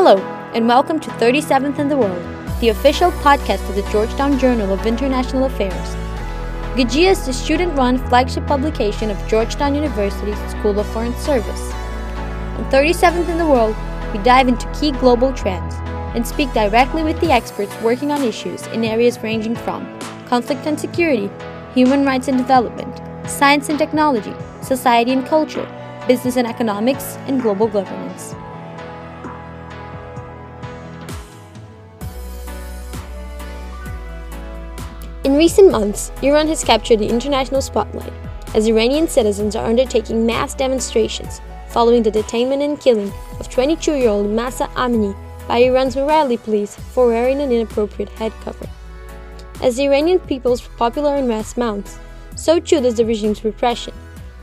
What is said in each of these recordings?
Hello, and welcome to 37th in the World, the official podcast of the Georgetown Journal of International Affairs. GJIA is the student run flagship publication of Georgetown University's School of Foreign Service. On 37th in the World, we dive into key global trends and speak directly with the experts working on issues in areas ranging from conflict and security, human rights and development, science and technology, society and culture, business and economics, and global governance. Recent months, Iran has captured the international spotlight as Iranian citizens are undertaking mass demonstrations following the detainment and killing of 22 year old Mahsa Amini by Iran's morality police for wearing an inappropriate head cover. As the Iranian people's popular unrest mounts, so too does the regime's repression,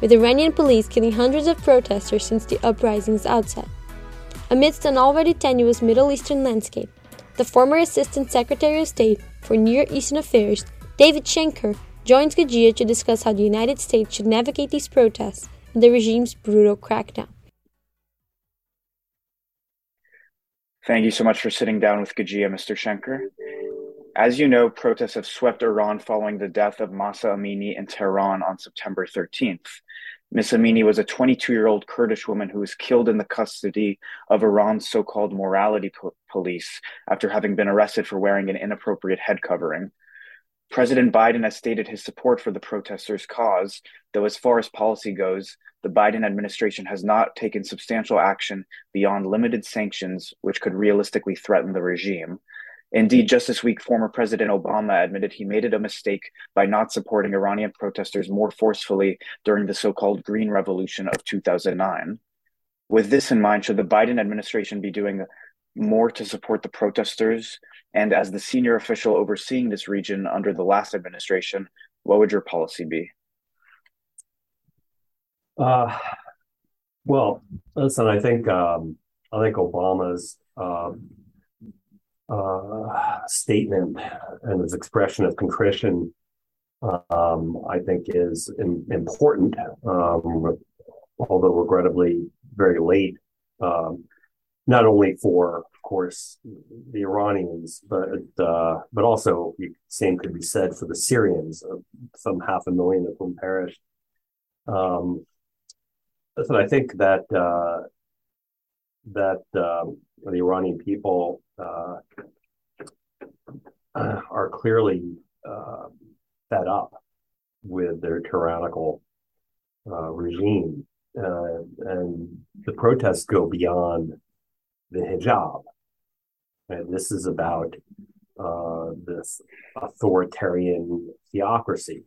with Iranian police killing hundreds of protesters since the uprising's outset. Amidst an already tenuous Middle Eastern landscape, the former Assistant Secretary of State for Near Eastern Affairs, David Schenker, joins GJIA to discuss how the United States should navigate these protests and the regime's brutal crackdown. Thank you so much for sitting down with GJIA, Mr. Schenker. As you know, protests have swept Iran following the death of Mahsa Amini in Tehran on September 13th. Ms. Amini was a 22 year old Kurdish woman who was killed in the custody of Iran's so called morality po- police after having been arrested for wearing an inappropriate head covering. President Biden has stated his support for the protesters' cause, though, as far as policy goes, the Biden administration has not taken substantial action beyond limited sanctions, which could realistically threaten the regime. Indeed, just this week, former President Obama admitted he made it a mistake by not supporting Iranian protesters more forcefully during the so called Green Revolution of 2009. With this in mind, should the Biden administration be doing more to support the protesters? And as the senior official overseeing this region under the last administration, what would your policy be? Uh, well, listen, I think um, I think Obama's uh, uh, statement and his expression of contrition, um, I think, is in, important, um, although regrettably very late. Um, not only for, of course, the Iranians, but uh, but also the same could be said for the Syrians, some half a million of whom perished. Um, so I think that uh, that um, the Iranian people uh, are clearly uh, fed up with their tyrannical uh, regime, uh, and the protests go beyond the hijab. And this is about uh, this authoritarian theocracy.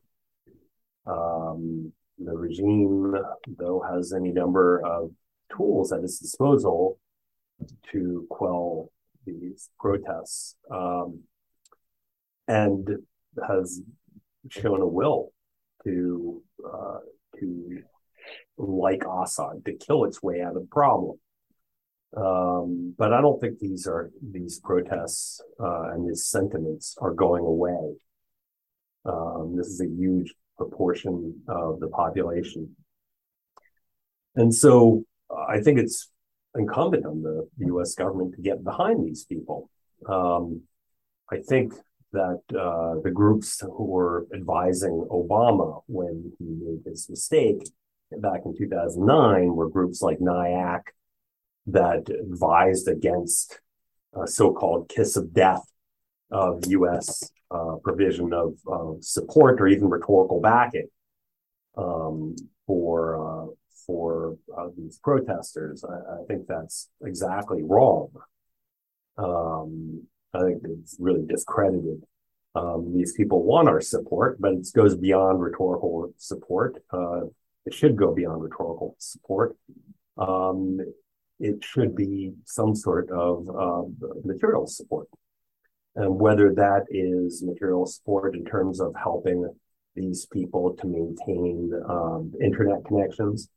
Um, the regime, though, has any number of tools at its disposal to quell these protests um, and has shown a will to uh, to like Assad to kill its way out of the problem. Um, but I don't think these are these protests uh, and these sentiments are going away. Um, this is a huge proportion of the population, and so I think it's incumbent on the U.S. government to get behind these people. Um, I think that uh, the groups who were advising Obama when he made his mistake back in 2009 were groups like NIAC that advised against a so-called kiss of death of U.S. Uh, provision of, of, support or even rhetorical backing um, for uh, for uh, these protesters. I, I, think that's exactly wrong. Um, I think it's really discredited. Um, these people want our support, but it goes beyond rhetorical support. Uh, it should go beyond rhetorical support. Um, it should be some sort of uh, material support. And whether that is material support in terms of helping these people to maintain um, internet connections,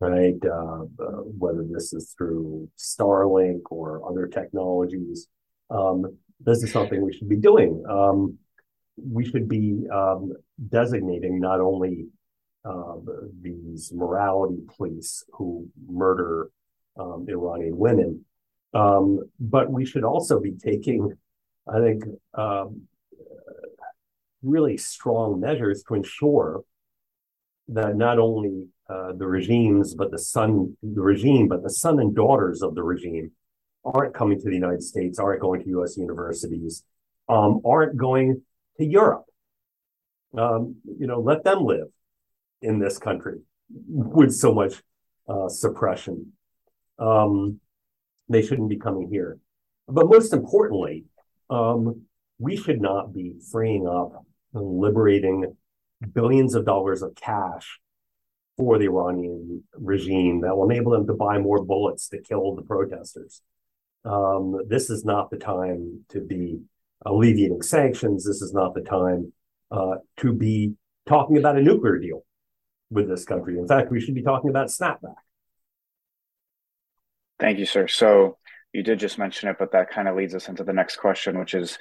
right? Uh, uh, whether this is through Starlink or other technologies, um, this is something we should be doing. Um, we should be um, designating not only uh, these morality police who murder um, Iranian women, Um, but we should also be taking, I think, um, really strong measures to ensure that not only uh, the regimes, but the son, the regime, but the son and daughters of the regime aren't coming to the United States, aren't going to U.S. universities, um, aren't going to Europe. Um, you know, let them live in this country with so much uh, suppression. Um, they shouldn't be coming here. But most importantly, um, we should not be freeing up and liberating billions of dollars of cash for the Iranian regime that will enable them to buy more bullets to kill the protesters. Um, this is not the time to be alleviating sanctions. This is not the time uh, to be talking about a nuclear deal with this country. In fact, we should be talking about snapback. Thank you, sir. So you did just mention it, but that kind of leads us into the next question, which is,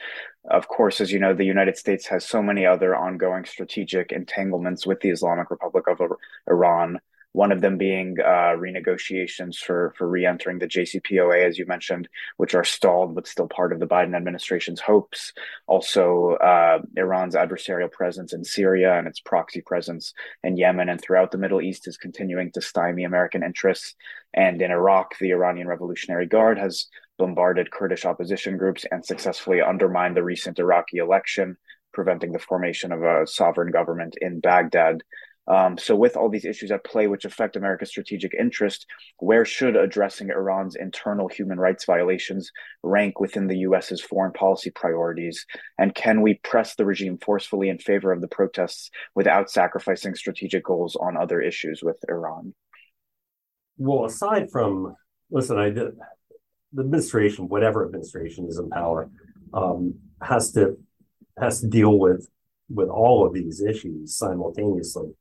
of course, as you know, the United States has so many other ongoing strategic entanglements with the Islamic Republic of Iran one of them being uh, renegotiations for for re-entering the JCPOA, as you mentioned, which are stalled but still part of the Biden administration's hopes. Also, uh, Iran's adversarial presence in Syria and its proxy presence in Yemen and throughout the Middle East is continuing to stymie American interests. And in Iraq, the Iranian Revolutionary Guard has bombarded Kurdish opposition groups and successfully undermined the recent Iraqi election, preventing the formation of a sovereign government in Baghdad. Um, so, with all these issues at play, which affect America's strategic interest, where should addressing Iran's internal human rights violations rank within the U.S.'s foreign policy priorities? And can we press the regime forcefully in favor of the protests without sacrificing strategic goals on other issues with Iran? Well, aside from, listen, I the administration, whatever administration is in power, um, has to has to deal with with all of these issues simultaneously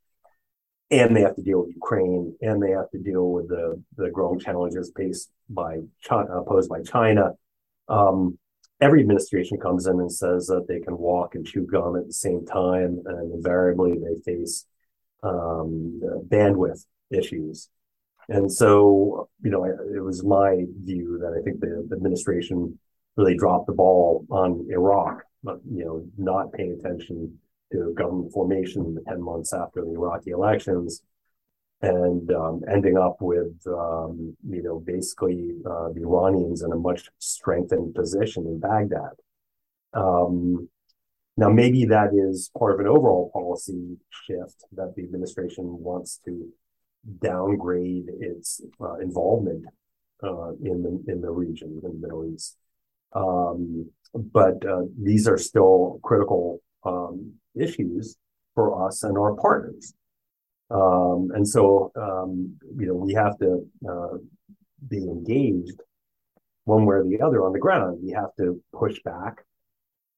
and they have to deal with Ukraine, and they have to deal with the the growing challenges faced by China, posed by China. Um, every administration comes in and says that they can walk and chew gum at the same time, and invariably they face um, bandwidth issues. And so, you know, it was my view that I think the administration really dropped the ball on Iraq, you know, not paying attention to government formation 10 months after the Iraqi elections and um, ending up with, um, you know, basically uh, the Iranians in a much strengthened position in Baghdad. Um, now, maybe that is part of an overall policy shift that the administration wants to downgrade its uh, involvement uh, in the in the region in the Middle East. Um, but uh, these are still critical um, issues for us and our partners. Um, and so, um, you know, we have to uh, be engaged one way or the other on the ground. We have to push back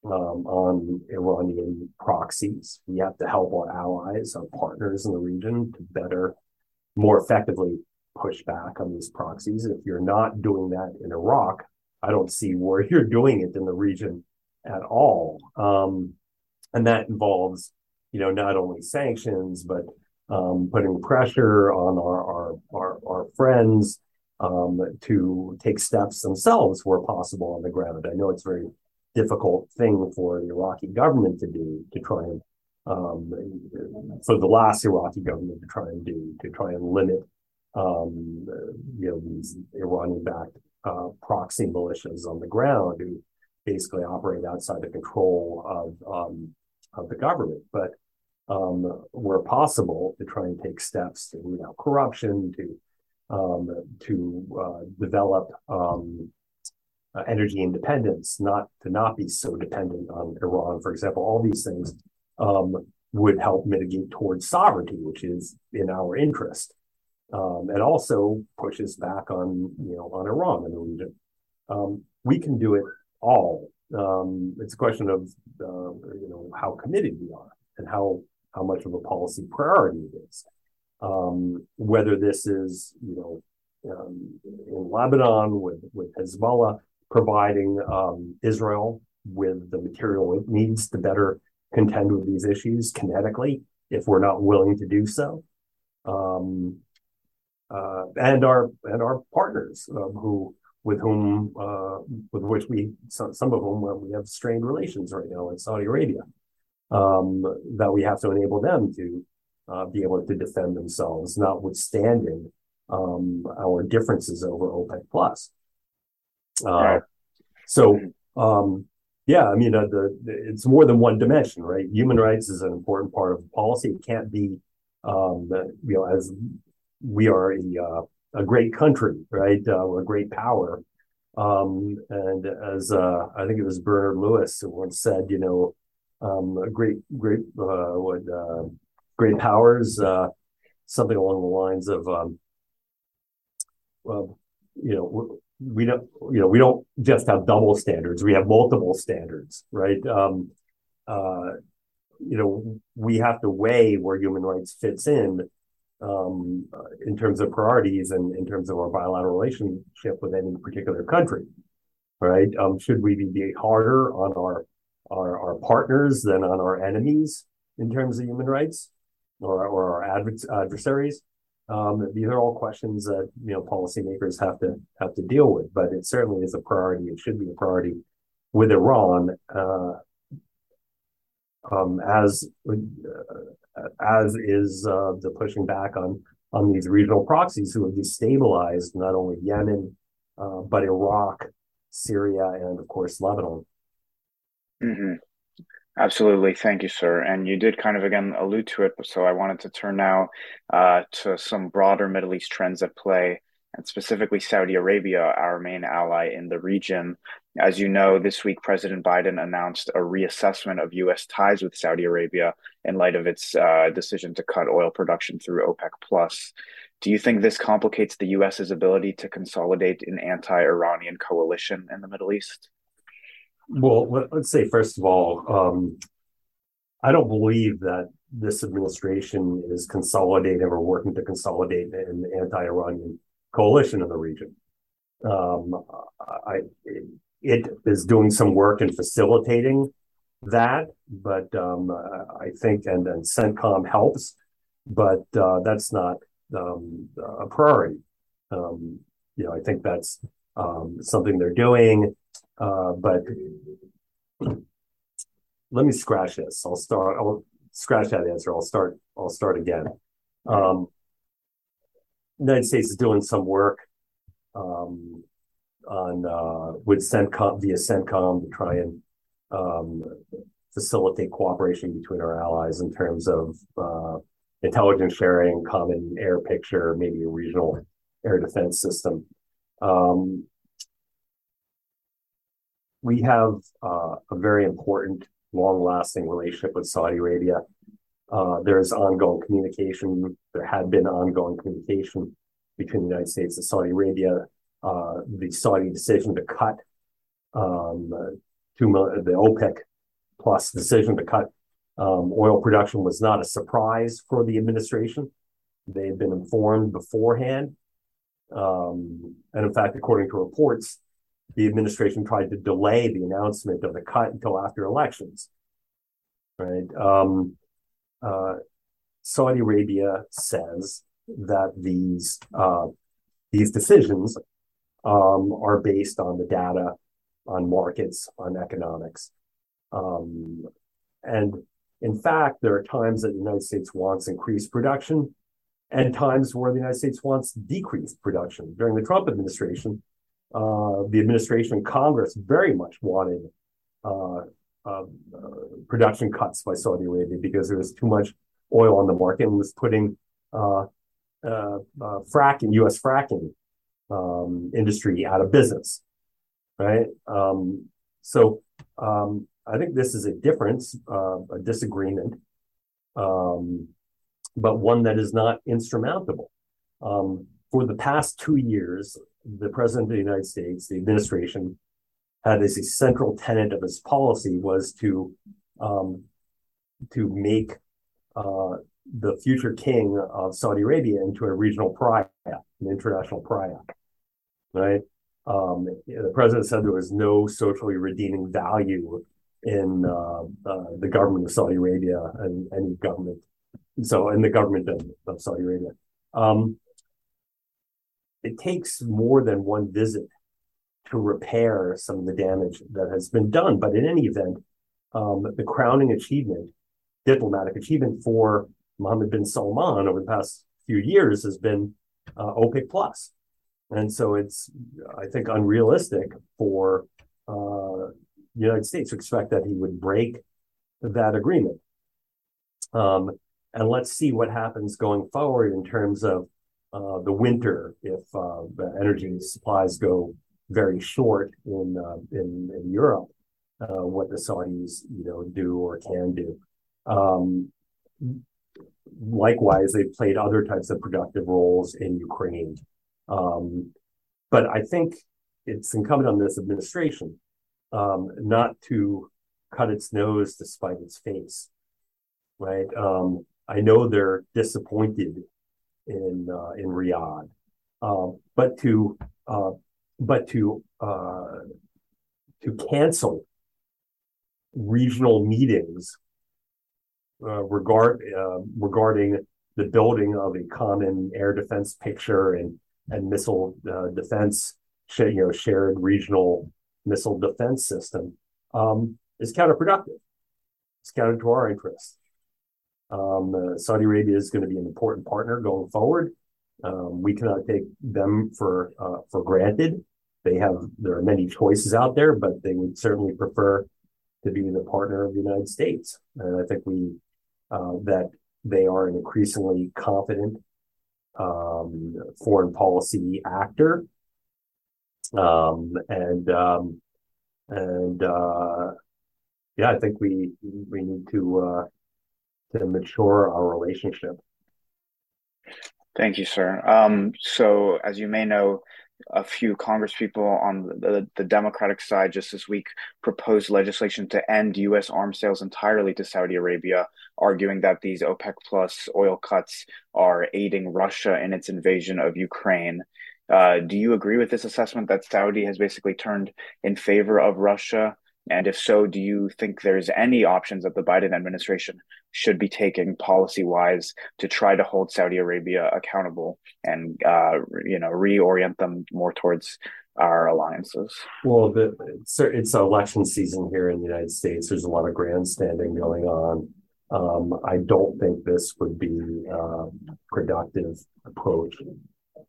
um, on Iranian proxies. We have to help our allies, our partners in the region to better, more effectively push back on these proxies. If you're not doing that in Iraq, I don't see where you're doing it in the region at all. Um, and that involves you know not only sanctions but um, putting pressure on our our our, our friends um, to take steps themselves where possible on the ground. I know it's a very difficult thing for the Iraqi government to do to try and um, for the last Iraqi government to try and do to try and limit um, you know these Iranian-backed uh, proxy militias on the ground who basically operate outside the control of um, of the government, but um, where possible, to try and take steps to root out corruption, to um, to uh, develop um, uh, energy independence, not to not be so dependent on Iran, for example. All these things um, would help mitigate towards sovereignty, which is in our interest, um, and also pushes back on you know on Iran in the region. Um, we can do it all um, it's a question of uh, you know how committed we are and how how much of a policy priority it is. Um, whether this is you know um, in Lebanon with with Hezbollah providing um, Israel with the material it needs to better contend with these issues kinetically if we're not willing to do so. Um, uh, and our and our partners um, who with whom uh, with which we some, some of whom we have strained relations right now in Saudi Arabia um, that we have to enable them to uh, be able to defend themselves, notwithstanding um, our differences over OPEC plus. Uh, right. So, um, yeah, I mean, uh, the, the, it's more than one dimension, right? Human rights is an important part of policy. It can't be, um, you know, as we are a, uh, a great country, right? Uh, a great power. Um, and as uh, I think it was Bernard Lewis who once said, you know, um, great, great, uh, what, uh, great powers, uh, something along the lines of, um, well, you know, we don't, you know, we don't just have double standards. We have multiple standards, right? Um, uh, you know, we have to weigh where human rights fits in um, in terms of priorities and in terms of our bilateral relationship with any particular country, right? Um, should we be harder on our, our, our partners than on our enemies in terms of human rights or, or our adversaries? Um, these are all questions that you know policymakers have to have to deal with, but it certainly is a priority. It should be a priority with Iran, uh, um, as uh, as is uh, the pushing back on on these regional proxies who have destabilized not only Yemen uh, but Iraq, Syria, and of course Lebanon. Mm-hmm. Absolutely. Thank you, sir. And you did kind of again allude to it, so I wanted to turn now uh, to some broader Middle East trends at play, and specifically Saudi Arabia, our main ally in the region. As you know, this week President Biden announced a reassessment of U.S. ties with Saudi Arabia in light of its uh, decision to cut oil production through OPEC plus. Do you think this complicates the U.S.'s ability to consolidate an anti-Iranian coalition in the Middle East? Well, let's say first of all, um, I don't believe that this administration is consolidating or working to consolidate an anti-Iranian coalition in the region. Um, I, it is doing some work in facilitating that, but um, I think and and CENTCOM helps, but uh, that's not um, a priority. Um, you know, I think that's um, something they're doing. Uh, but let me scratch this. I'll start. I'll scratch that answer. I'll start. I'll start again. Um, United States is doing some work um, on uh, with CENTCOM via CENTCOM to try and um, facilitate cooperation between our allies in terms of uh, intelligence sharing, common air picture, maybe a regional air defense system. Um, we have uh, a very important, long-lasting relationship with Saudi Arabia. Uh, there's ongoing communication. There had been ongoing communication between the United States and Saudi Arabia. Uh, the Saudi decision to cut um, the OPEC plus decision to cut um, oil production was not a surprise for the administration. They had been informed beforehand. Um, and in fact, according to reports, the administration tried to delay the announcement of the cut until after elections. Right. Um, uh, Saudi Arabia says that these uh, these decisions um, are based on the data, on markets, on economics, um, and in fact, there are times that the United States wants increased production, and times where the United States wants decreased production. During the Trump administration, uh, the administration, and Congress very much wanted uh, uh, production cuts by Saudi Arabia because there was too much oil on the market and was putting uh, uh, fracking, U.S. fracking um, industry out of business, right? Um, so um, I think this is a difference, a disagreement, um, but one that is not insurmountable. Um, for the past two years, the president of the United States, the administration, had as a central tenet of his policy was to um, to make uh, the future king of Saudi Arabia into a regional pariah, an international pariah. Right? Um, the president said there was no socially redeeming value in uh, uh, the government of Saudi Arabia and any government. So, in the government of, Saudi Arabia. Um, it takes more than one visit to repair some of the damage that has been done. But in any event, um, the crowning achievement, diplomatic achievement for Mohammed bin Salman over the past few years has been uh, OPEC plus, and so it's I think unrealistic for uh, the United States to expect that he would break that agreement. Um, and let's see what happens going forward in terms of uh, the winter if uh, the energy supplies go very short in uh, in, in Europe, uh, what the Saudis you know do or can do. Um, likewise, they've played other types of productive roles in Ukraine. Um, but I think it's incumbent on this administration um, not to cut its nose to spite its face, right? Um, I know they're disappointed in uh, in Riyadh, uh, but to uh, but to uh, to cancel regional meetings uh, regard uh, regarding the building of a common air defense picture and and missile defense, you know, shared regional missile defense system um, is counterproductive. It's counter to our interests. Um, uh, Saudi Arabia is going to be an important partner going forward. Um, we cannot take them for uh, for granted. They have there are many choices out there, but they would certainly prefer to be the partner of the United States. And I think we uh, that they are an increasingly confident um, foreign policy actor um, and um, and uh, yeah, I think we we need to uh, to mature our relationship. Thank you, sir. Um, so, as you may know, a few congresspeople on the, the, Democratic side just this week proposed legislation to end U.S. arms sales entirely to Saudi Arabia, arguing that these OPEC plus oil cuts are aiding Russia in its invasion of Ukraine. Uh, do you agree with this assessment that Saudi has basically turned in favor of Russia? And if so, do you think there's any options that the Biden administration should be taking policy wise to try to hold Saudi Arabia accountable and uh, you know reorient them more towards our alliances? Well, the, it's, election season here in the United States. There's a lot of grandstanding going on. Um, I don't think this would be a productive approach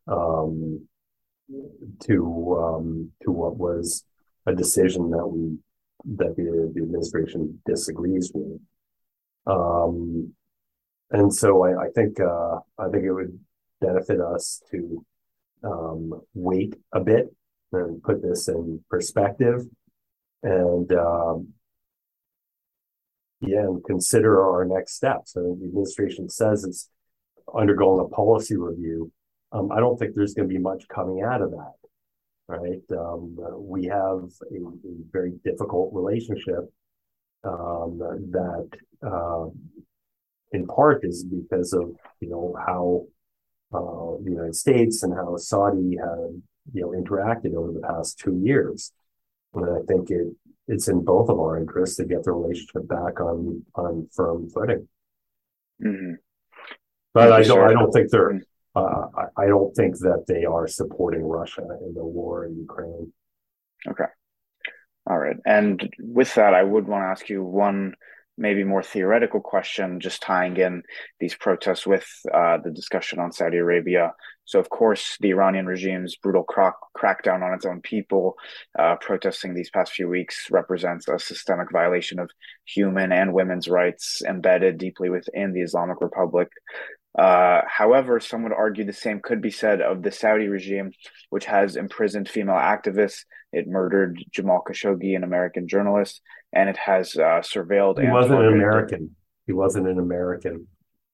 um, to um, to what was a decision that we that the, the administration disagrees with. Um, and so I, I think uh, I think it would benefit us to um, wait a bit and put this in perspective, and um, yeah, and consider our next steps. So the administration says it's undergoing a policy review. Um, I don't think there's going to be much coming out of that right? Um, we have a, a, very difficult relationship um, that, uh, in part, is because of you know how uh, the United States and how Saudi have you know interacted over the past two years, and I think it it's in both of our interests to get the relationship back on on firm footing. Mm-hmm. But I don't I don't think they're mm-hmm. Uh, I, I don't think that they are supporting Russia in the war in Ukraine. Okay. All right. And with that, I would want to ask you one maybe more theoretical question, just tying in these protests with uh, the discussion on Saudi Arabia. So, of course, the Iranian regime's brutal crack- crackdown on its own people, uh, protesting these past few weeks, represents a systemic violation of human and women's rights embedded deeply within the Islamic Republic. Uh, however, some would argue the same could be said of the Saudi regime, which has imprisoned female activists. It murdered Jamal Khashoggi, an American journalist, and it has uh, surveilled. He wasn't an American. He wasn't an American.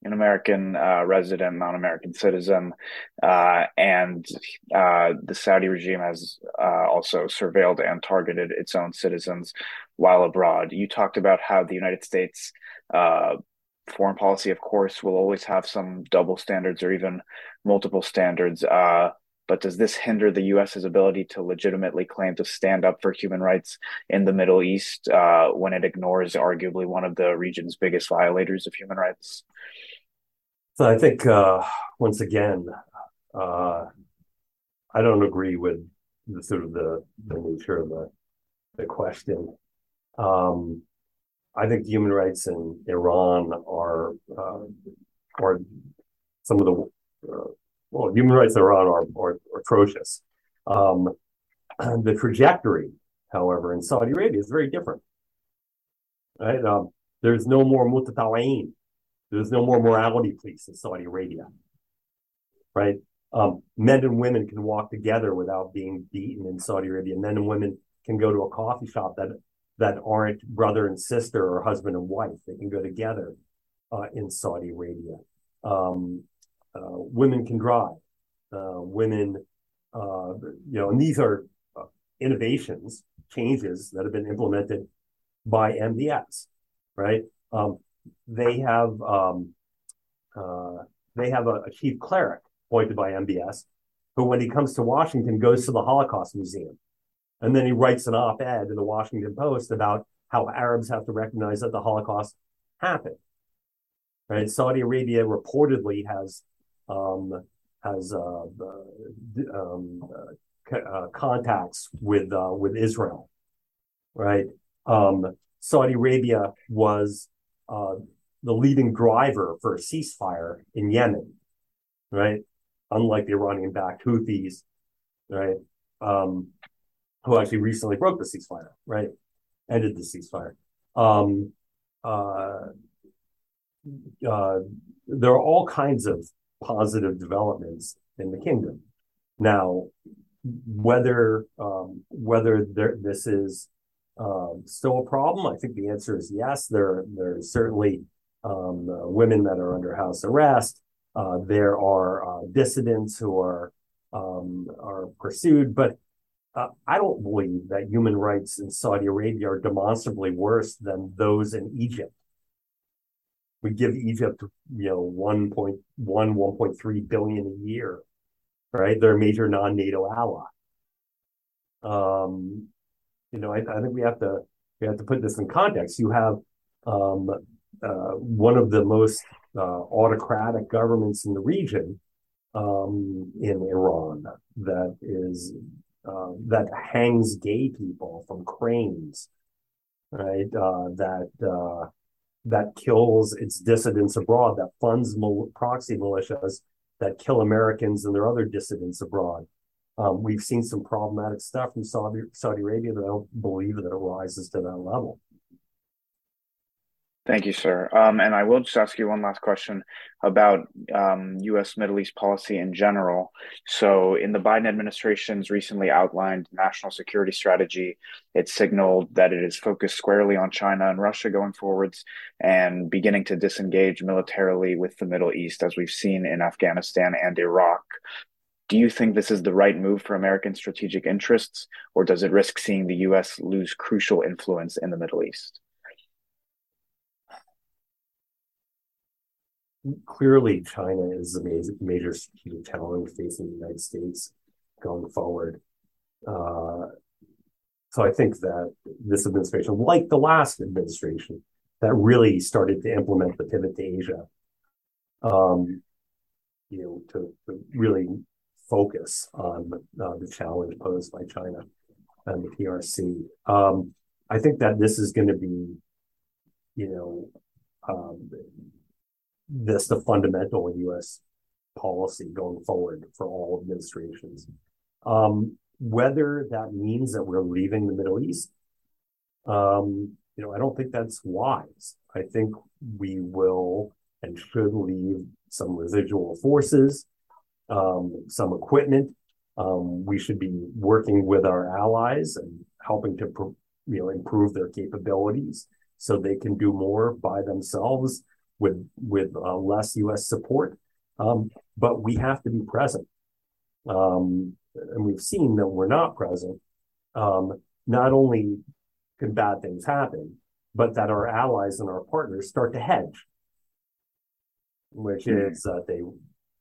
An American uh, resident, non-American citizen, uh, and uh, the Saudi regime has uh, also surveilled and targeted its own citizens while abroad. You talked about how the United States foreign policy, of course, will always have some double standards or even multiple standards. Uh, but does this hinder the U.S.'s ability to legitimately claim to stand up for human rights in the Middle East uh, when it ignores arguably one of the region's biggest violators of human rights? So I think uh, once again, uh, I don't agree with the sort of the, the nature of the the question. Um, I think human rights in Iran are uh, are some of the uh, well, human rights in Iran are, are, are atrocious. Um, the trajectory, however, in Saudi Arabia is very different. Right? Um, there's no more mutatawa'in. There's no more morality police in Saudi Arabia. Right? Um, men and women can walk together without being beaten in Saudi Arabia. Men and women can go to a coffee shop that that aren't brother and sister or husband and wife. They can go together uh, in Saudi Arabia. Um, uh, women can drive. Uh, women, uh, you know, and these are uh, innovations, changes that have been implemented by MBS, right? Um, they have um, uh, they have a, a chief cleric appointed by MBS, who, when he comes to Washington, goes to the Holocaust Museum. And then he writes an op ed in the Washington Post about how Arabs have to recognize that the Holocaust happened. Right? Saudi Arabia reportedly has um, has uh, um, uh, uh, contacts with uh, with Israel. Right? Um, Saudi Arabia was uh, the leading driver for a ceasefire in Yemen. Right? unlike the Iranian backed Houthis, right? Who actually recently broke the ceasefire, right? Ended the ceasefire. Um, uh, uh, there are all kinds of positive developments in the kingdom. Now, whether um, whether there, this is um, still a problem, I think the answer is yes. There, there are certainly um, uh, women that are under house arrest. Uh, there are uh, dissidents who are um, are pursued, but uh, I don't believe that human rights in Saudi Arabia are demonstrably worse than those in Egypt. We give Egypt, you know, 1.1, 1.3 billion a year, right? They're a major non-NATO ally. Um, you know, I, I, think we have to we have to put this in context. You have um, uh, one of the most uh, autocratic governments in the region um, in Iran that is uh, that hangs gay people from cranes, right? Uh, that uh, that kills its dissidents abroad, that funds proxy militias that kill Americans and their other dissidents abroad. Um, we've seen some problematic stuff from Saudi, Saudi Arabia that I don't believe that it rises to that level. Thank you, sir. Um, and I will just ask you one last question about um, U.S. Middle East policy in general. So, in the Biden administration's recently outlined national security strategy, it signaled that it is focused squarely on China and Russia going forwards and beginning to disengage militarily with the Middle East, as we've seen in Afghanistan and Iraq. Do you think this is the right move for American strategic interests, or does it risk seeing the U.S. lose crucial influence in the Middle East? Clearly China is a major, major strategic challenge facing the United States going forward. Uh, so I think that this administration, like the last administration, that really started to implement the pivot to Asia, um, you know, to, to, really focus on uh, the challenge posed by China and the PRC. Um, I think that this is going to be, you know, um, this the fundamental U.S. policy going forward for all administrations. Um, whether that means that we're leaving the Middle East, um, you know, I don't think that's wise. I think we will and should leave some residual forces, um, some equipment. Um, we should be working with our allies and helping to, you know, improve their capabilities so they can do more by themselves with with uh, less U.S. support. Um, but we have to be present, um, and we've seen that we're not present. Um, not only can bad things happen, but that our allies and our partners start to hedge, which mm-hmm. is that they,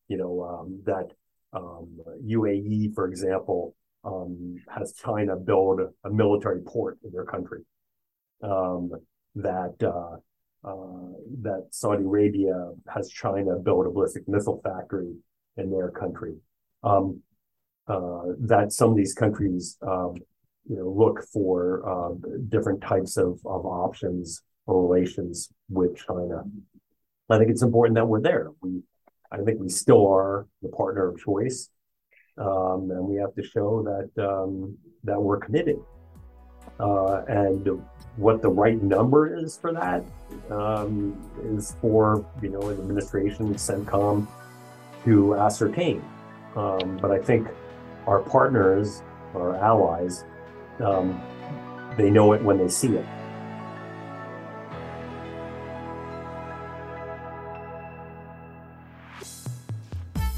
you know, um, that UAE, um, for example, um, has China build a military port in their country. that uh, uh, that Saudi Arabia has China build a ballistic missile factory in their country. Um, uh, that some of these countries, um, you know, look for uh, different types of, of options or relations with China. I think it's important that we're there. We, I think we still are the partner of choice, um, and we have to show that um, that we're committed. Uh, and what the right number is for that um, is for you know an administration, CENTCOM, to ascertain. Um, but I think our partners, our allies, um, they know it when they see it.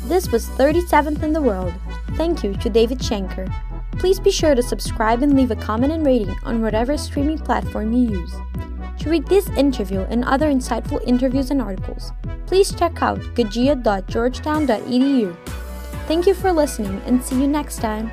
This was 37th in the world. Thank you to David Schenker. Please be sure to subscribe and leave a comment and rating on whatever streaming platform you use. To read this interview and other insightful interviews and articles, please check out gjia.georgetown.edu. Thank you for listening and see you next time.